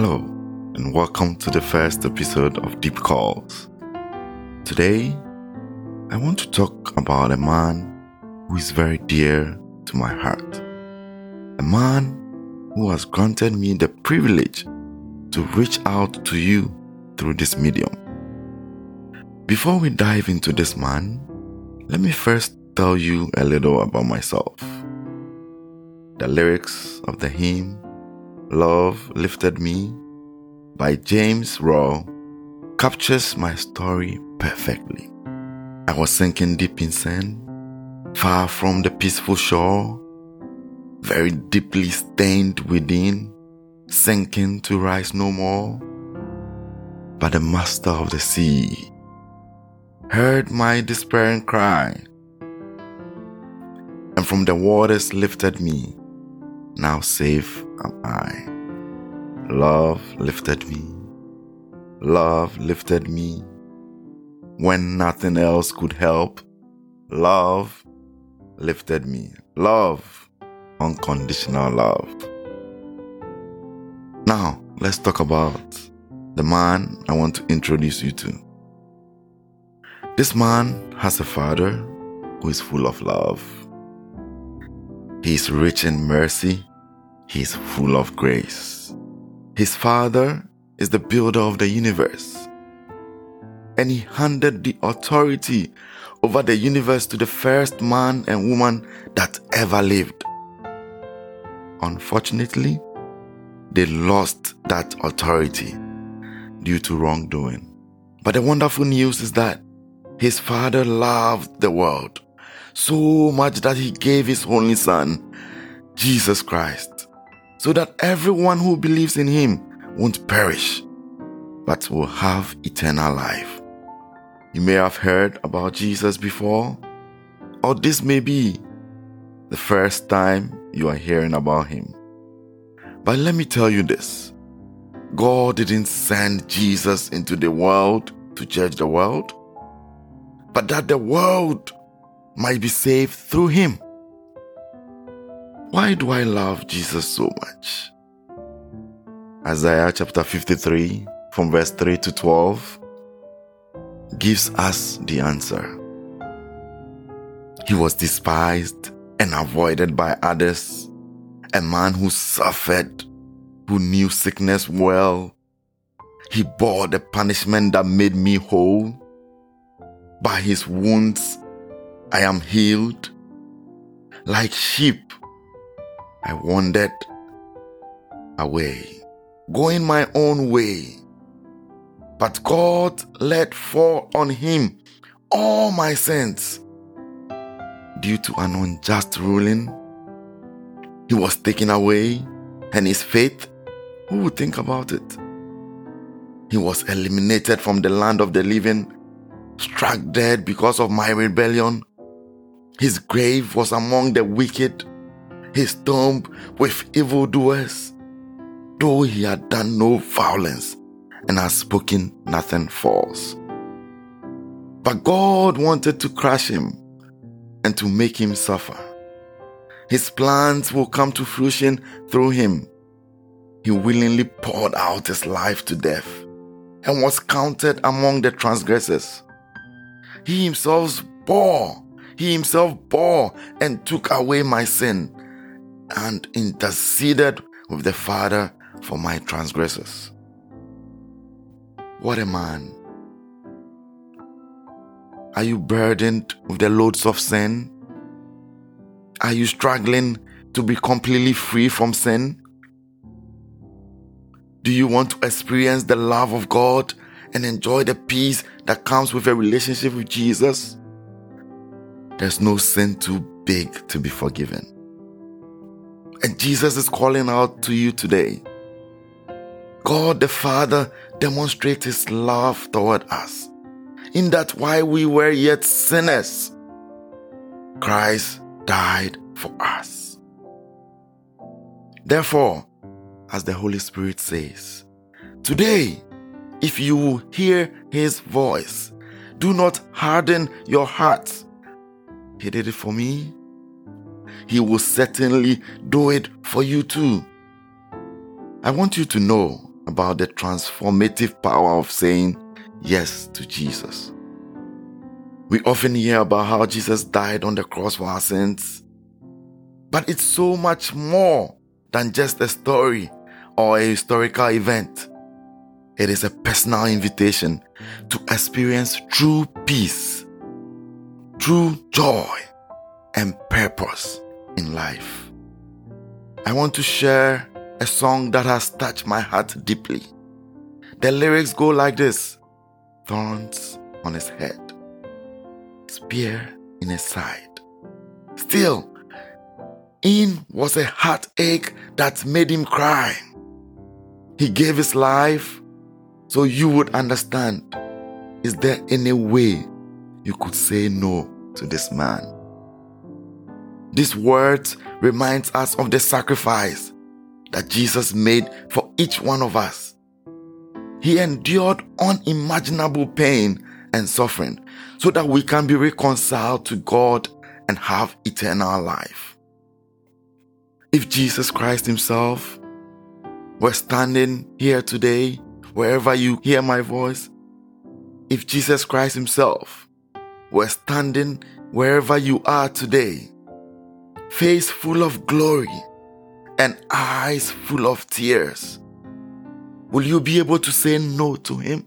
Hello, and welcome to the first episode of Deep Calls. Today, I want to talk about a man who is very dear to my heart. A man who has granted me the privilege to reach out to you through this medium. Before we dive into this man, let me first tell you a little about myself. The lyrics of the hymn Love Lifted Me by James Rowe captures my story perfectly. I was sinking deep in sin, far from the peaceful shore, very deeply stained within, sinking to rise no more. But the master of the sea heard my despairing cry, and from the waters lifted me now safe am I. Love lifted me. Love lifted me. When nothing else could help, love lifted me. Love, unconditional love. Now, let's talk about the man I want to introduce you to. This man has a father who is full of love. He is rich in mercy He's full of grace. His Father is the builder of the universe. And he handed the authority over the universe to the first man and woman that ever lived. Unfortunately, they lost that authority due to wrongdoing. But the wonderful news is that his father loved the world so much that he gave his only son, Jesus Christ, so that everyone who believes in him won't perish, but will have eternal life. You may have heard about Jesus before, or this may be the first time you are hearing about him. But let me tell you this God didn't send Jesus into the world to judge the world, but that the world might be saved through him. Why do I love Jesus so much? Isaiah chapter 53, from verse 3 to 12, gives us the answer. He was despised and avoided by others, a man who suffered, who knew sickness well. He bore the punishment that made me whole. By his wounds, I am healed. Like sheep, I wandered away, going my own way. But God let fall on him all my sins due to an unjust ruling. He was taken away, and his faith, who would think about it? He was eliminated from the land of the living, struck dead because of my rebellion. His grave was among the wicked his tomb with evildoers, though he had done no violence and had spoken nothing false. But God wanted to crush him and to make him suffer. His plans will come to fruition through him. He willingly poured out his life to death and was counted among the transgressors. He himself bore, he himself bore and took away my sin and interceded with the Father for my transgressors. What a man. Are you burdened with the loads of sin? Are you struggling to be completely free from sin? Do you want to experience the love of God and enjoy the peace that comes with a relationship with Jesus? There's no sin too big to be forgiven. And Jesus is calling out to you today. God the Father demonstrates his love toward us, in that while we were yet sinners, Christ died for us. Therefore, as the Holy Spirit says, today, if you hear his voice, do not harden your hearts. He did it for me, he will certainly do it for you too. I want you to know about the transformative power of saying yes to Jesus. We often hear about how Jesus died on the cross for our sins, but it's so much more than just a story or a historical event. It is a personal invitation to experience true peace, true joy, and purpose in life. I want to share a song that has touched my heart deeply. The lyrics go like this Thorns on his head, spear in his side. Still, in was a heartache that made him cry. He gave his life so you would understand. Is there any way you could say no to this man? These words reminds us of the sacrifice that Jesus made for each one of us. He endured unimaginable pain and suffering so that we can be reconciled to God and have eternal life. If Jesus Christ Himself were standing here today, wherever you hear my voice, if Jesus Christ Himself were standing wherever you are today, face full of glory and eyes full of tears, will you be able to say no to him?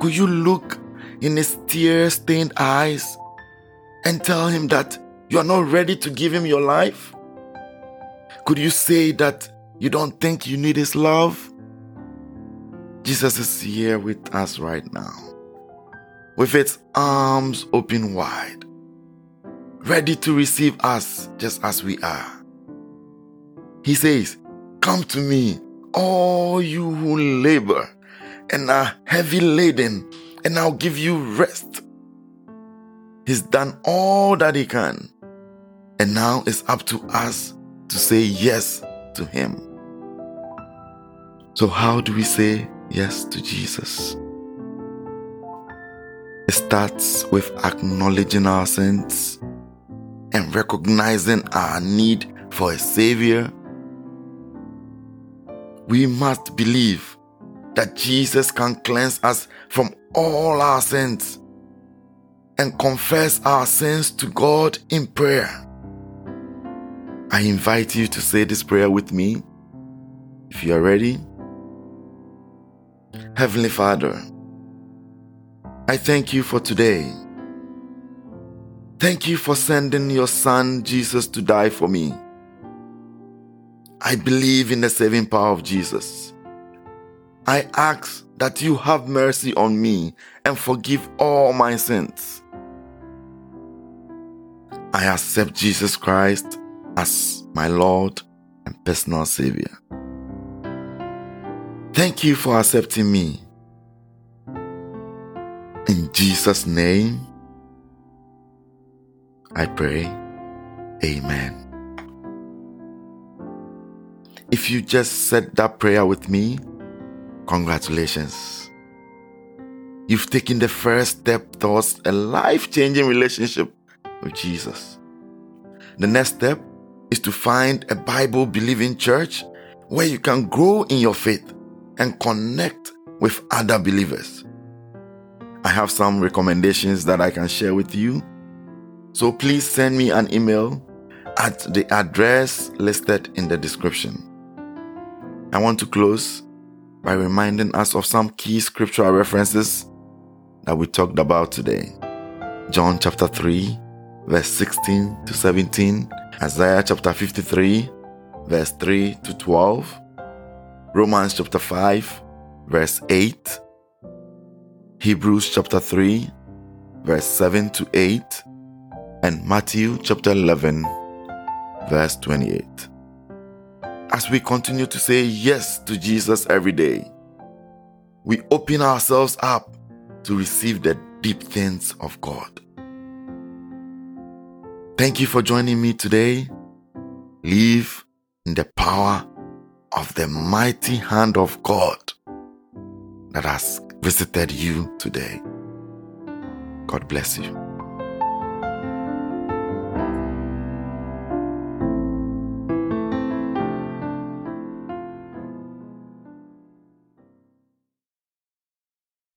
Could you look in his tear stained eyes and tell him that you are not ready to give him your life? Could you say that you don't think you need his love? Jesus is here with us right now, with its arms open wide, ready to receive us just as we are. He says, Come to me, all you who labor and are heavy laden, and I'll give you rest. He's done all that he can, and now it's up to us to say yes to him. So, how do we say yes to Jesus? It starts with acknowledging our sins and recognizing our need for a Savior we must believe that Jesus can cleanse us from all our sins and confess our sins to God in prayer. I invite you to say this prayer with me if you are ready. Heavenly Father, I thank you for today. Thank you for sending your Son Jesus to die for me. I believe in the saving power of Jesus. I ask that you have mercy on me and forgive all my sins. I accept Jesus Christ as my Lord and personal Savior. Thank you for accepting me. In Jesus' name, I pray. Amen. If you just said that prayer with me, congratulations. You've taken the first step towards a life changing relationship with Jesus. The next step is to find a Bible believing church where you can grow in your faith and connect with other believers. I have some recommendations that I can share with you. So please send me an email at the address listed in the description. I want to close by reminding us of some key scriptural references that we talked about today. John chapter 3, verse 16 to 17, Isaiah chapter 53, verse 3 to 12, Romans chapter 5, verse 8, Hebrews chapter 3, verse 7 to 8, and Matthew chapter 11, verse 28 as we continue to say yes to Jesus every day, we open ourselves up to receive the deep things of God. Thank you for joining me today. Live in the power of the mighty hand of God that has visited you today. God bless you.